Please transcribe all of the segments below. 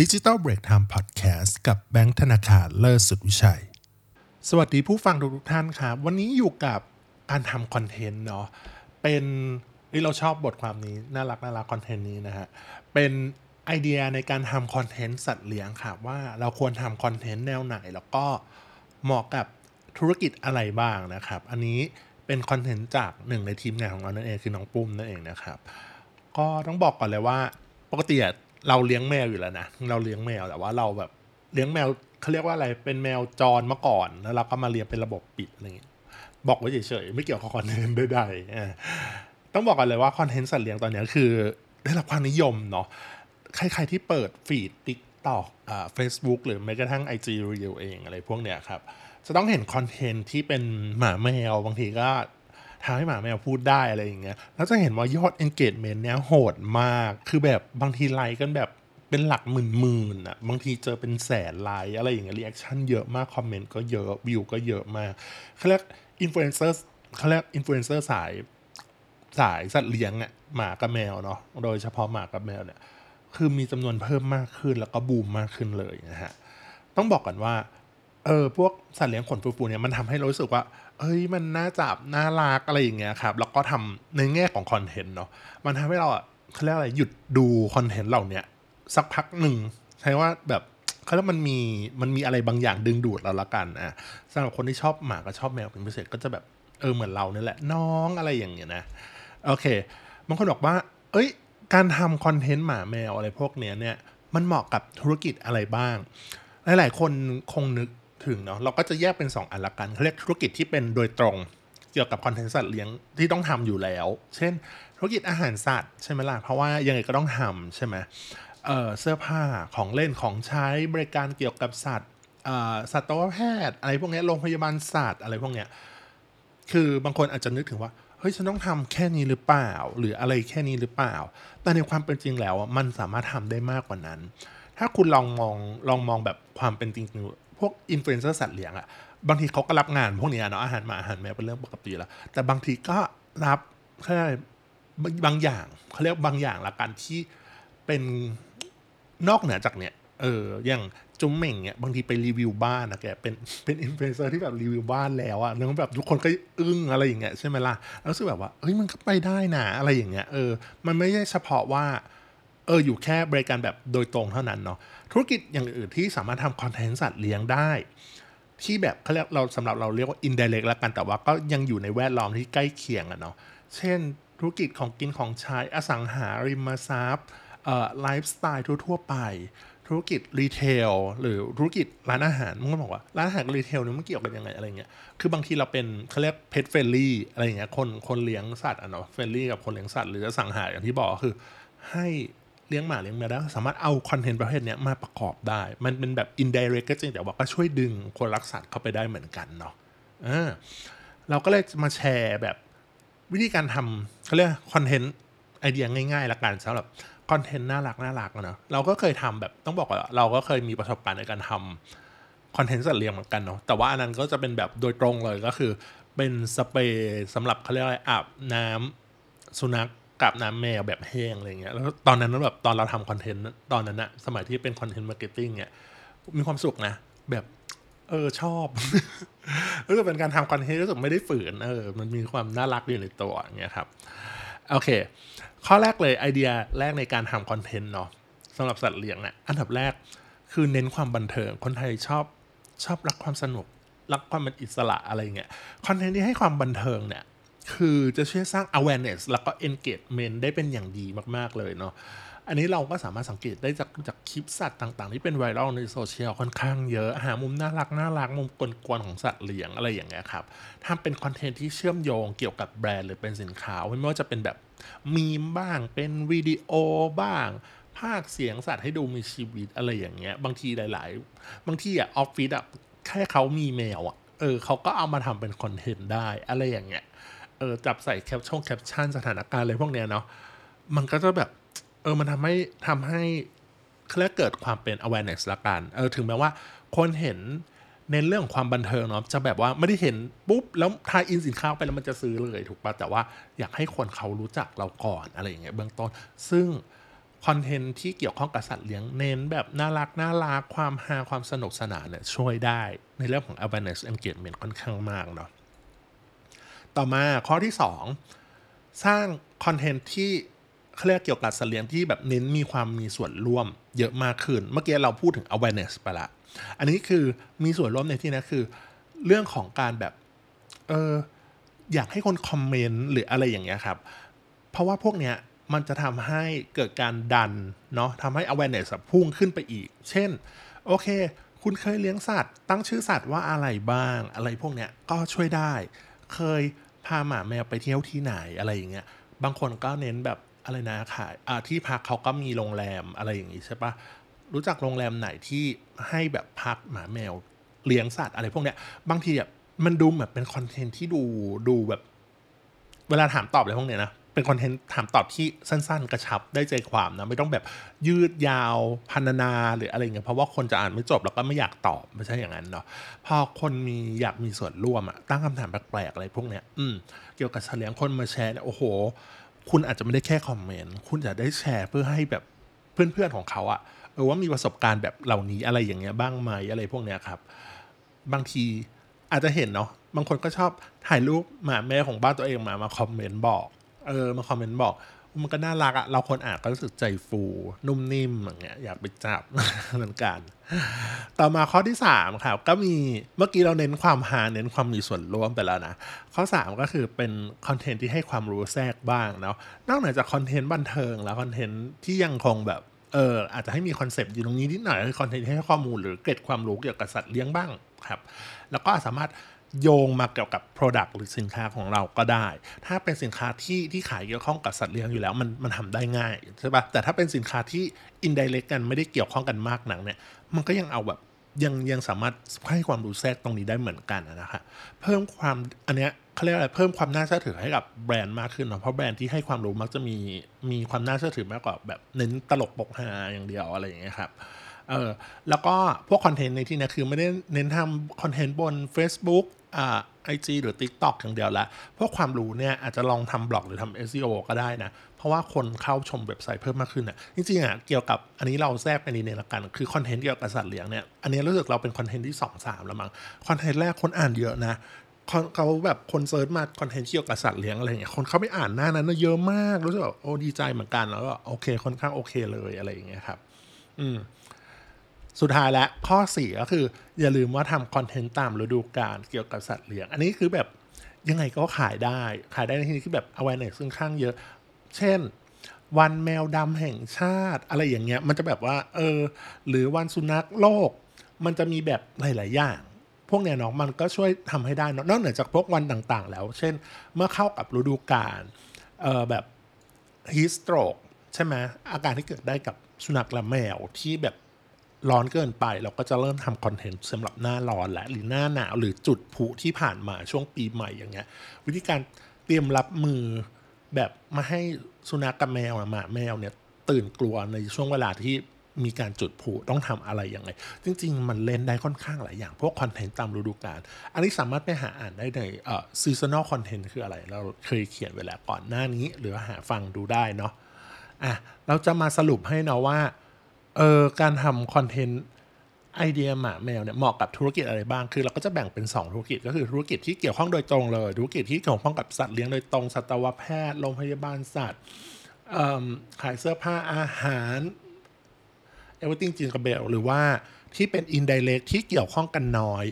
ดิจิ t a ลเบรกไทม์พอดแคสต์กับแบงค์ธนาคารเลิศสุดวิชัย สวัสดีผู้ฟังทุกท่านครับ วันนี้อยู่กับการทำคอนเทนต์เนาะเป็นนี่เราชอบบทความนี้ น่ารักน่ารักคอนเทนต์นี้นะฮะ เป็นไอเดียในการทำคอนเทนต์สัตว์เลี้ยงครับว่าเราควรทำคอนเทนต์แนวไหน แล้วก็เหมาะกับธุรกิจอะไรบ้างนะครับ อันนี้เป็นคอนเทนต์จากหนึ่งในทีมงานของเรานั่นเองคือน้องปุ้มนั่นเองนะครับ ก็ต้องบอกก่อนเลยว่าปกติ เราเลี้ยงแมวอยู่แล้วนะเราเลี้ยงแมวแต่ว่าเราแบบเลี้ยงแมวเขาเรียกว่าอะไรเป็นแมวจรเมื่อก่อนแล้วเราก็มาเลี้ยงเป็นระบบปิดอะไรเงี้ยบอกไว้เฉยๆไม่เกี่ยวกับคอนเทนต์ใดๆต้องบอกกันเลยว่าคอนเทนต์สัตว์เลี้ยงตอนนี้คือ ได้รับความนิยมเนาะใครๆที่เปิดฟีดติ๊กต็อกอ่าเฟซบุ๊กหรือแม้กระทั่ง IG Reel เองอะไรพวกเนี้ยครับจะต้องเห็นคอนเทนต์ที่เป็นหมาแมวบางทีก็ ทำให้หมาแมวพูดได้อะไรอย่างเงี้ยแล้วจะเห็นว่ายอด engagement เนี้ยโหดมากคือแบบบางทีไลค์กันแบบเป็นหลักหมื่นหมื่นอะบางทีเจอเป็นแสนไลค์อะไรอย่างเงี้ย reaction เยอะมากคอมเมนต์ก็เยอะวิวก็เยอะมากเขาเรียกอินฟลูเอนเซอร์เขาเรียกอินฟลูเอนเซอร์สายสายสัตว์เลี้ยงอะหมากับแมวเนาะโดยเฉพาะหมากับแมวเนี่ยคือมีจำนวนเพิ่มมากขึ้นแล้วก็บูมมากขึ้นเลยนะฮะต้องบอกกันว่า เออพวกสัตว์เลี้ยงขนฟูๆเนี่ยมันทำให้เรารู้สึกว่าเอ้ยมันน่าจับน่ารักอะไรอย่างเงี้ยครับแล้วก็ทำในแง่ของคอนเทนต์เนาะมันทำให้เราอะเขาเรียกอะไรหยุดดูคอนเทนต์เหล่าเนี้ยสักพักหนึ่งใช่ว่าแบบเขาเรียกมันมีมันมีอะไรบางอย่างดึงดูดเราละกันอะสำหรับคนที่ชอบหมากับชอบแมวเป็นพิเศษก็จะแบบเออเหมือนเราเนี่ยแหละน้องอะไรอย่างเงี้ยนะโอเคบางคนบอกว่า เอ้ย การทำคอนเทนต์หมาแมวอะไรพวกเนี้ยเนี่ยมันเหมาะกับธุรกิจอะไรบ้าง หลาย ๆ คนคงนึก ถึงเนาะเราก็จะแยกเป็น 2 อันละกันเขาเรียกธุรกิจที่เป็นโดยตรงเกี่ยวกับคอนเทนต์สัตว์เลี้ยงที่ต้องทำอยู่แล้ว เช่น ธุรกิจอาหารสัตว์ใช่ไหมล่ะ เพราะว่ายังไงก็ต้องทำใช่ไหมเเสื้อผ้าของเล่นของใช้บริการเกี่ยวกับสัตว์สัตวแพทย์อะไรพวกเนี้ยโรงพยาบาลสัตว์อะไรพวกเนี้ยคือบางคนอาจจะนึกถึงว่าเฮ้ยฉันต้องทำแค่นี้หรือเปล่า หรืออะไรแค่นี้หรือเปล่า แต่ในความเป็นจริงแล้วมันสามารถทำได้มากกว่านั้น ถ้าคุณลองมองลองมองแบบความเป็นจริง พวกอินฟลูเอนเซอร์สัตว์เลี้ยงอะบางทีเขาก็รับงานพวกนี้เนาะอาหารหมาอาหารแมวเป็นเรื่องปกติแล้ว แต่บางทีก็รับแค่บางอย่างเขาเรียกบางอย่างละกันที่เป็นนอกเหนือจากเนี่ย เอออย่างจุ๊มเหม่งเนี่ยบางทีไปรีวิวบ้านนะแกเป็นเป็นอินฟลูเอนเซอร์ที่แบบรีวิวบ้านแล้วอะแล้วแบบทุกคนก็อึ้งอะไรอย่างเงี้ยใช่ไหมล่ะแล้วรู้สึกแบบว่าเฮ้ยมันก็ไปได้นะอะไรอย่างเงี้ยเออมันไม่ใช่เฉพาะว่า เอออยู่แค่บริการแบบโดยตรงเท่านั้นเนาะธุรกิจอย่างอื่นที่สามารถทำคอนเทนต์สัตว์เลี้ยงได้ ที่แบบเขาเรียกเราสำหรับเราเรียกว่า indirect ละกันแต่ว่าก็ยังอยู่ในแวดล้อมที่ใกล้เคียงอะเนาะเช่นธุรกิจของกินของใช้อสังหาริมทรัพย์ไลฟ์สไตล์ทั่ว ๆ ไป ธุรกิจ retail หรือธุรกิจร้านอาหารมึงก็บอกว่า ร้านอาหาร retail เนี่ยมันเกี่ยวกันยังไงอะไรเงี้ยคือบางทีเราเป็นเขาเรียกเพ t เฟ r ลี่อะไรเงี้ยคนคนเลี้ยงสัตว์อะเนาะเฟ r ลี่กับคนเลี้ยงสัตว์หรืออสังหาอย่างที่บอกก็คือให้ เลี้ยงหมาเลี้ยงแมวได้สามารถเอาคอนเทนต์ประเภทนี้มาประกอบได้ มันเป็นแบบ indirect ก็จริงแต่ว่าก็ช่วยดึงคนรักสัตว์เข้าไปได้เหมือนกันเนาะเออเราก็เลยมาแชร์แบบวิธีการทำเขาเรียกคอนเทนต์ไอเดียง่ายๆละกันสำหรับคอนเทนต์น่ารักน่ารักเนอะเราก็เคยทำแบบต้องบอกว่าเราก็เคยมีประสบการณ์ในการทำคอนเทนต์สัตว์เลี้ยงเหมือนกันเนาะแต่ว่าอันนั้นก็จะเป็นแบบโดยตรงเลยก็คือเป็นสเปรย์สำหรับเขาเรียกอะไรอาบน้ำสุนัข กับน้ำแมวแบบแห้งอะไรเงี้ยแล้วตอนนั้นแบบตอนเราทำคอนเทนต์ตอนนั้นอะสมัยที่เป็น content marketing เนี่ยมีความสุขนะ แบบเออชอบรู้สึกเป็นการทำคอนเทนต์รู้สึกไม่ได้ฝืนเออมันมีความน่ารักอยู่ในตัวอย่างเงี้ยครับโอเค ข้อแรกเลยไอเดียแรกในการทำคอนเทนต์เนาะสำหรับสัตว์เลี้ยงเนี่ยอันดับแรกคือเน้นความบันเทิงคนไทยชอบชอบรักความสนุกรักความเป็นอิสระอะไรเงี้ยคอนเทนต์ที่ให้ความบันเทิงเนี่ย คือจะช่วยสร้าง awareness แล้วก็ engagement ได้เป็นอย่างดีมาก ๆ เลยเนาะอันนี้เราก็สามารถสังเกตได้จากจากคลิปสัตว์ต่าง ๆ ที่เป็นไวรัลในโซเชียลค่อนข้างเยอะ หามุมน่ารักน่ารักมุมกวนๆของสัตว์เลี้ยงอะไรอย่างเงี้ยครับทำเป็นคอนเทนต์ที่เชื่อมโยงเกี่ยวกับแบรนด์หรือเป็นสินค้า ไม่ว่าจะเป็นแบบมีมบ้างเป็นวิดีโอบ้าง พากย์เสียงสัตว์ให้ดูมีชีวิตอะไรอย่างเงี้ย บางทีหลาย ๆ บางทีอะออฟฟิศอะแค่เขามีแมวอะเออเขาก็เอามาทำเป็นคอนเทนต์ได้อะไรอย่างเงี้ย เออจับใส่แคปชั่นแคปชั่นสถานการณ์อะไรพวกเนี้ยเนาะมันก็จะแบบ เออมันทำให้ทำให้เขาเรียกเกิดความเป็น awareness ละกันเออถึงแม้ว่าคนเห็นในเรื่องของความบันเทิงเนาะจะแบบว่าไม่ได้เห็นปุ๊บ แล้วทายอินสินค้าไปแล้วมันจะซื้อเลยถูกปะแต่ว่าอยากให้คนเขารู้จักเราก่อนอะไรอย่างเงี้ยเบื้องต้น ซึ่งคอนเทนต์ที่เกี่ยวข้องกับสัตว์เลี้ยงเน้นแบบน่ารักน่ารักความฮาความสนุกสนานเนี่ยช่วยได้ในเรื่องของ awareness engagement ค่อนข้างมากเนาะ ต่อมาข้อที่ 2 สร้างคอนเทนต์ที่เขาเรียกเกี่ยวกับสัตว์เลี้ยงที่แบบเน้นมีความมีส่วนร่วมเยอะมากขึ้น เมื่อกี้เราพูดถึง awareness ไปละ อันนี้คือมีส่วนร่วมในที่นี้คือ เรื่องของการแบบเอออยากให้คนคอมเมนต์หรืออะไรอย่างเงี้ยครับ เพราะว่าพวกเนี้ยมันจะทำให้เกิดการดันเนาะทำให้ awareness พุ่งขึ้นไปอีก เช่น โอเค คุณเคยเลี้ยงสัตว์ ตั้งชื่อสัตว์ว่าอะไรบ้าง อะไรพวกเนี้ยก็ช่วยได้ เคย พาหมาแมวไปเที่ยวที่ไหนอะไรอย่างเงี้ย บางคนก็เน้นแบบอะไรนะขายอ่าที่พักเขาก็มีโรงแรมอะไรอย่างงี้ใช่ปะรู้จักโรงแรมไหนที่ให้แบบพักหมาแมวเลี้ยงสัตว์อะไรพวกเนี้ย บางทีแบบมันดูแบบเป็นคอนเทนต์ที่ดูดูแบบ เวลาถามตอบอะไรพวกเนี้ยนะ เป็นคอนเทนต์ถามตอบที่สั้นๆ กระชับได้ใจความนะ ไม่ต้องแบบยืดยาวพันนาหรืออะไรเงี้ยเพราะว่าคนจะอ่านไม่จบแล้วก็ไม่อยากตอบไม่ใช่อย่างนั้นเนาะพอคนมีอยากมีส่วนร่วมอะตั้งคำถามแปลกๆอะไรพวกเนี้ยอืมเกี่ยวกับเฉลียงคนมาแชร์เนี่ยโอ้โห คุณอาจจะไม่ได้แค่คอมเมนต์คุณจะได้แชร์เพื่อให้แบบเพื่อนๆของเขาอะเออว่ามีประสบการณ์แบบเหล่านี้อะไรอย่างเงี้ยบ้างไหมอะไรพวกเนี้ยครับ บางทีอาจจะเห็นเนาะบางคนก็ชอบถ่ายรูปหมาแม่ของบ้านตัวเองมามาคอมเมนต์บอก เออมาคอมเมนต์บอกมันก็น่ารักอะเราคนอ่านก็รู้สึกใจฟู นุ่มนิ่มอย่างเงี้ยอยากไปจับเหมือนกัน ต่อมาข้อที่3ครับก็มีเมื่อกี้เราเน้นความหาเน้นความมีส่วนร่วมไปแล้วนะ ข้อ 3 ก็คือเป็นคอนเทนต์ที่ให้ความรู้แทรกบ้างเนาะนอกเหนือจากคอนเทนต์บันเทิงแล้วคอนเทนต์ที่ยังคงแบบเอออาจจะให้มีคอนเซปต์อยู่ตรงนี้นิดหน่อยคือคอนเทนต์ให้ข้อมูลหรือเกร็ดความรู้เกี่ยวกับสัตว์เลี้ยงบ้างครับ แล้วก็สามารถ โยงมาเกี่ยวกับ Product หรือสินค้าของเราก็ได้ ถ้าเป็นสินค้าที่ที่ขายเกี่ยวข้องกับสัตว์เลี้ยงอยู่แล้วมันมันทำได้ง่ายใช่ปะแต่ถ้าเป็นสินค้าที่ indirect กันไม่ได้เกี่ยวข้องกันมากนักเนี่ย มันก็ยังเอาแบบยังยังสามารถให้ความรู้แทรกตรงนี้ได้เหมือนกันนะครับเพิ่มความอันเนี้ยเขาเรียกอะไรเพิ่มความน่าเชื่อถือให้กับแบรนด์มากขึ้นเนาะเพราะแบรนด์ที่ให้ความรู้มักจะมีมีความน่าเชื่อถือมากกว่าแบบเน้นตลกปกฮาอย่างเดียวอะไรอย่างเงี้ยครับ เออแล้วก็พวกคอนเทนต์ในที่นี้คือไม่ได้เน้นทำคอนเทนต์บน Facebook อ่า IG หรือ TikTok อย่างเดียวละพวกความรู้เนี่ยอาจจะลองทำบล็อกหรือทำ SEO ก็ได้นะ เพราะว่าคนเข้าชมเว็บไซต์เพิ่มมากขึ้นอะจริงๆอะเกี่ยวกับอันนี้เราแทรกไปในนี้ละกัน คือคอนเทนต์เกี่ยวกับสัตว์เลี้ยงเนี่ยอันนี้รู้สึกเราเป็นคอนเทนต์ที่ 2 3 แล้วมั้งคอนเทนต์แรกคนอ่านเยอะนะเขาแบบคน search มาคอนเทนต์เกี่ยวกับสัตว์เลี้ยงอะไรเงี้ยคนเขาไปอ่านหน้านั้นเยอะมากรู้สึกแบบโอ้ดีใจเหมือนกันแล้วก็โอเคค่อนข้างโอเคเลยอะไรอย่างเงี้ยครับ อืม สุดท้ายแล้วข้อ 4 ก็คือ อย่าลืมว่าทำคอนเทนต์ตามฤดูกาลเกี่ยวกับสัตว์เลี้ยง อันนี้คือแบบยังไงก็ขายได้ ขายได้ในที่นี้คือแบบ awareness ค่อนข้างเยอะ เช่น วันแมวดำแห่งชาติ อะไรอย่างเงี้ย มันจะแบบว่า เออ หรือวันสุนัขโลก มันจะมีแบบหลาย ๆ อย่างพวกเนี้ยเนาะมันก็ช่วยทำให้ได้เนอะนอกเหนือจากพวกวันต่างๆ แล้ว เช่น เมื่อเข้ากับฤดูกาลเออแบบฮีสโตรกใช่ไหมอาการที่เกิดได้กับสุนัขและแมวที่แบบ ร้อนเกินไปเราก็จะเริ่มทำคอนเทนต์สำหรับหน้าร้อนและหรือหน้าหนาวหรือจุดผุที่ผ่านมาช่วงปีใหม่อย่างเงี้ย วิธีการเตรียมรับมือแบบมาให้สุนัขกับแมวอะหมาแมวเนี่ยตื่นกลัวในช่วงเวลาที่มีการจุดผุต้องทำอะไรยังไง จริง ๆ มันเล่นได้ค่อนข้างหลายอย่าง พวกคอนเทนต์ตามฤดูกาลอันนี้สามารถไปหาอ่านได้ในเอ่อ seasonal content คืออะไร เราเคยเขียนไว้แล้วก่อนหน้านี้ หรือหาฟังดูได้เนาะอะเราจะมาสรุปให้นะว่า เออการทำคอนเทนต์ไอเดียหมาแมวเนี่ยเหมาะกับธุรกิจอะไรบ้าง คือเราก็จะแบ่งเป็น 2 ธุรกิจก็คือธุรกิจที่เกี่ยวข้องโดยตรงเลย ธุรกิจที่เกี่ยวข้องกับสัตว์เลี้ยงโดยตรงสัตวแพทย์โรงพยาบาลสัตว์ขายเสื้อผ้าอาหาร everything jingle bell หรือว่าที่เป็น indirect ที่เกี่ยวข้องกันน้อย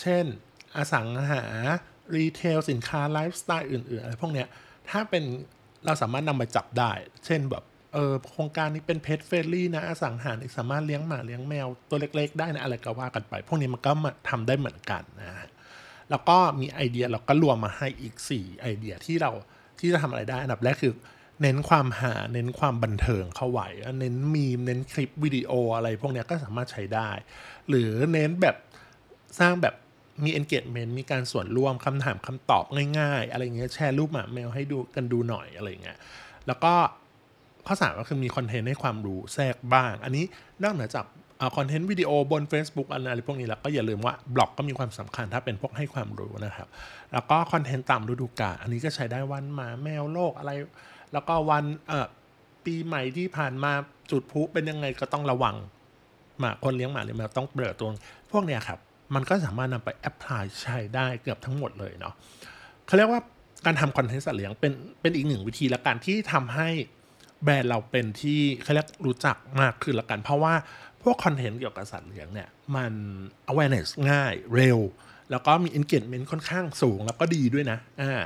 เช่นอสังหา retail สินค้า ไลฟ์สไตล์อื่น ๆ อะไรพวกเนี้ยถ้าเป็นเราสามารถนำไปจับได้ เช่นแบบ เออโครงการนี้เป็นเพ t เฟรนลี่นะอสังหารสามารถเลี้ยงหมาเลี้ยงแมวตัวเล็ก ๆ ได้นะอะไรก็ว่ากันไป พวกนี้มันก็มาทำได้เหมือนกันนะแล้วก็มีไอเดียเราก็รวมมาให้อีก 4 ไอเดียที่เราที่จะทำอะไรได้ อันดับแรกคือ เน้นความหาเน้นความบันเทิงเข้าไว้เน้นมีม เน้นคลิปวิดีโออะไรพวกนี้ก็สามารถใช้ได้ หรือเน้นแบบสร้างแบบมี engagement มีการส่วนร่วมคำถามคำตอบง่าย ๆ อะไรเงี้ยแชร์รูปหมาแมวให้ดูกันดูหน่อยอะไรเงี้ยแล้วก็ ข้อสามก็คือมีคอนเทนต์ให้ความรู้แทรกบ้าง อันนี้นอกเหนือจากคอนเทนต์วิดีโอบน Facebook อะไรพวกนี้แล้วก็อย่าลืมว่าบล็อกก็มีความสำคัญถ้าเป็นพวกให้ความรู้นะครับ แล้วก็คอนเทนต์ตามฤดูกาลอันนี้ก็ใช้ได้วันหมาแมวโลกอะไร แล้วก็วันเอ่อปีใหม่ที่ผ่านมาจุดพลุเป็นยังไงก็ต้องระวังหมาคนเลี้ยงหมาเลี้ยงแมวต้องเตรียมตัวพวกเนี้ยครับมันก็สามารถนำไป apply ใช้ได้เกือบทั้งหมดเลยเนาะเขาเรียกว่าการทำคอนเทนต์สัตว์เลี้ยงเป็นเป็นอีกหนึ่งวิธีละกันที่ทำให้ แบรนด์เราเป็นที่เขาเรียกรู้จักมากขึ้นละกัน เพราะว่าพวกคอนเทนต์เกี่ยวกับสัตว์เลี้ยงเนี่ย มัน awareness ง่ายเร็ว แล้วก็มี engagement ค่อนข้างสูงแล้วก็ดีด้วยนะอ่า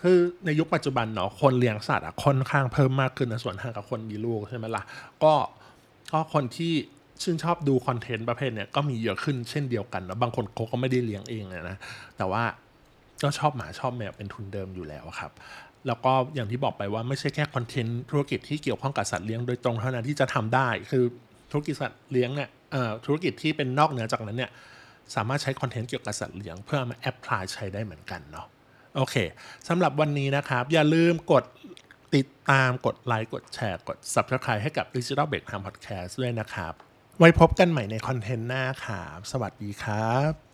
คือในยุคปัจจุบันเนาะคนเลี้ยงสัตว์อะค่อนข้างเพิ่มมากขึ้นนะส่วนทางกับคนมีลูกใช่ไหมล่ะก็ก็คนที่ชื่นชอบดูคอนเทนต์ประเภทเนี้ยก็มีเยอะขึ้นเช่นเดียวกันนะบางคนเขาก็ไม่ได้เลี้ยงเองนะแต่ว่าก็ชอบหมาชอบแมวเป็นทุนเดิมอยู่แล้วครับ แล้วก็อย่างที่บอกไปว่าไม่ใช่แค่คอนเทนต์ธุรกิจที่เกี่ยวข้องกับสัตว์เลี้ยงโดยตรงเท่านั้นที่จะทำได้ คือธุรกิจสัตว์เลี้ยงเนี่ยธุรกิจที่เป็นนอกเหนือจากนั้นเนี่ยสามารถใช้คอนเทนต์เกี่ยวกับสัตว์เลี้ยงเพื่อมา apply ใช้ได้เหมือนกันเนาะโอเคสำหรับวันนี้นะครับ อย่าลืมกดติดตามกดไลค์กดแชร์ กด Subscribe ให้กับ Digital Break Time Podcast ด้วยนะครับ ไว้พบกันใหม่ในคอนเทนต์หน้าครับสวัสดีครับ